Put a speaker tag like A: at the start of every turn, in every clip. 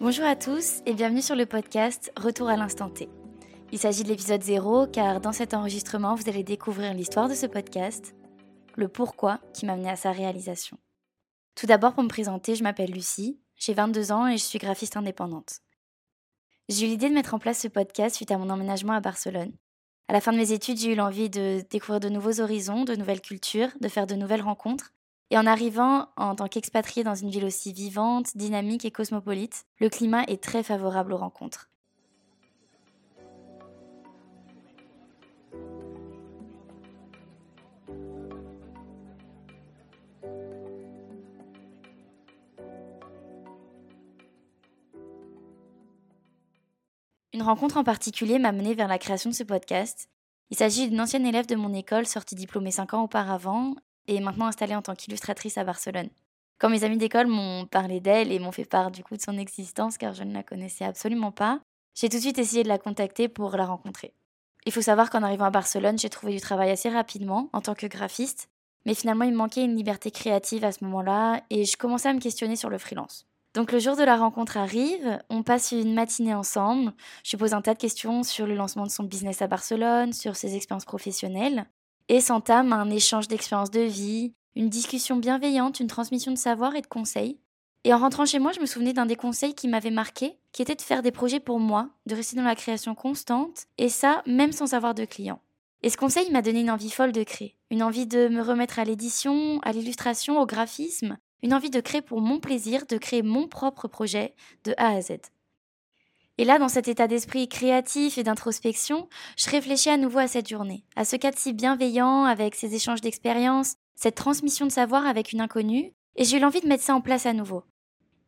A: Bonjour à tous et bienvenue sur le podcast Retour à l'instant T. Il s'agit de l'épisode 0 car dans cet enregistrement, vous allez découvrir l'histoire de ce podcast, le pourquoi qui m'a mené à sa réalisation. Tout d'abord, pour me présenter, je m'appelle Lucie, j'ai 22 ans et je suis graphiste indépendante. J'ai eu l'idée de mettre en place ce podcast suite à mon emménagement à Barcelone. À la fin de mes études, j'ai eu l'envie de découvrir de nouveaux horizons, de nouvelles cultures, de faire de nouvelles rencontres. Et en arrivant en tant qu'expatrié dans une ville aussi vivante, dynamique et cosmopolite, le climat est très favorable aux rencontres. Une rencontre en particulier m'a menée vers la création de ce podcast. Il s'agit d'une ancienne élève de mon école sortie diplômée 5 ans auparavant et maintenant installée en tant qu'illustratrice à Barcelone. Quand mes amis d'école m'ont parlé d'elle et m'ont fait part du coup de son existence car je ne la connaissais absolument pas, j'ai tout de suite essayé de la contacter pour la rencontrer. Il faut savoir qu'en arrivant à Barcelone, j'ai trouvé du travail assez rapidement en tant que graphiste, mais finalement il me manquait une liberté créative à ce moment-là et je commençais à me questionner sur le freelance. Donc le jour de la rencontre arrive, on passe une matinée ensemble, je pose un tas de questions sur le lancement de son business à Barcelone, sur ses expériences professionnelles, et s'entame un échange d'expériences de vie, une discussion bienveillante, une transmission de savoir et de conseils. Et en rentrant chez moi, je me souvenais d'un des conseils qui m'avait marqué, qui était de faire des projets pour moi, de rester dans la création constante, et ça même sans avoir de clients. Et ce conseil m'a donné une envie folle de créer, une envie de me remettre à l'édition, à l'illustration, au graphisme, une envie de créer pour mon plaisir, de créer mon propre projet de A à Z. Et là, dans cet état d'esprit créatif et d'introspection, je réfléchis à nouveau à cette journée, à ce cadre si bienveillant avec ces échanges d'expériences, cette transmission de savoir avec une inconnue, et j'ai eu l'envie de mettre ça en place à nouveau.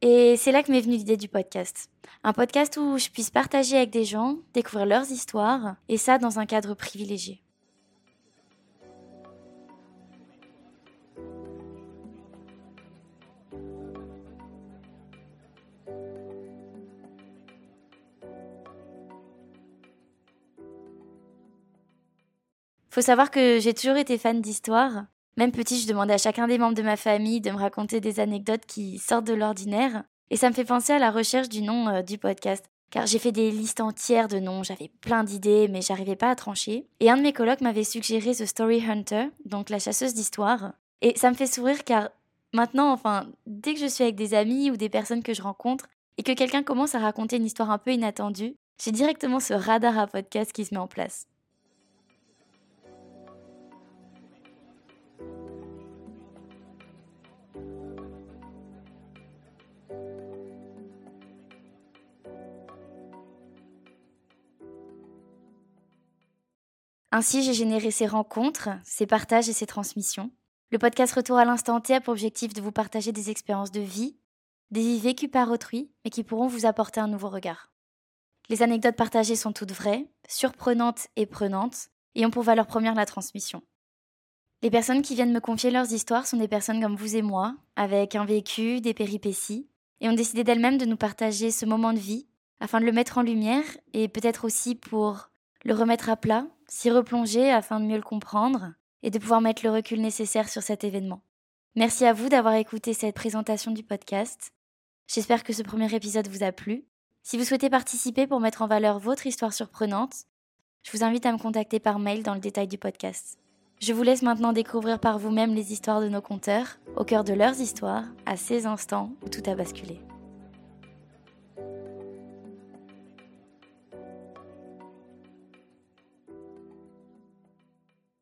A: Et c'est là que m'est venue l'idée du podcast. Un podcast où je puisse partager avec des gens, découvrir leurs histoires, et ça dans un cadre privilégié. Faut savoir que j'ai toujours été fan d'histoire. Même petit, je demandais à chacun des membres de ma famille de me raconter des anecdotes qui sortent de l'ordinaire. Et ça me fait penser à la recherche du nom euh, du podcast. Car j'ai fait des listes entières de noms, j'avais plein d'idées, mais j'arrivais pas à trancher. Et un de mes colocs m'avait suggéré The Story Hunter, donc la chasseuse d'histoire. Et ça me fait sourire car maintenant, enfin, dès que je suis avec des amis ou des personnes que je rencontre et que quelqu'un commence à raconter une histoire un peu inattendue, j'ai directement ce radar à podcast qui se met en place. Ainsi, j'ai généré ces rencontres, ces partages et ces transmissions. Le podcast Retour à l'instant T a pour objectif de vous partager des expériences de vie, des vies vécues par autrui, mais qui pourront vous apporter un nouveau regard. Les anecdotes partagées sont toutes vraies, surprenantes et prenantes, et ont pour valeur première la transmission. Les personnes qui viennent me confier leurs histoires sont des personnes comme vous et moi, avec un vécu, des péripéties, et ont décidé d'elles-mêmes de nous partager ce moment de vie, afin de le mettre en lumière, et peut-être aussi pour le remettre à plat, s'y replonger afin de mieux le comprendre et de pouvoir mettre le recul nécessaire sur cet événement. Merci à vous d'avoir écouté cette présentation du podcast. J'espère que ce premier épisode vous a plu. Si vous souhaitez participer pour mettre en valeur votre histoire surprenante, je vous invite à me contacter par mail dans le détail du podcast. Je vous laisse maintenant découvrir par vous-même les histoires de nos conteurs, au cœur de leurs histoires, à ces instants où tout a basculé.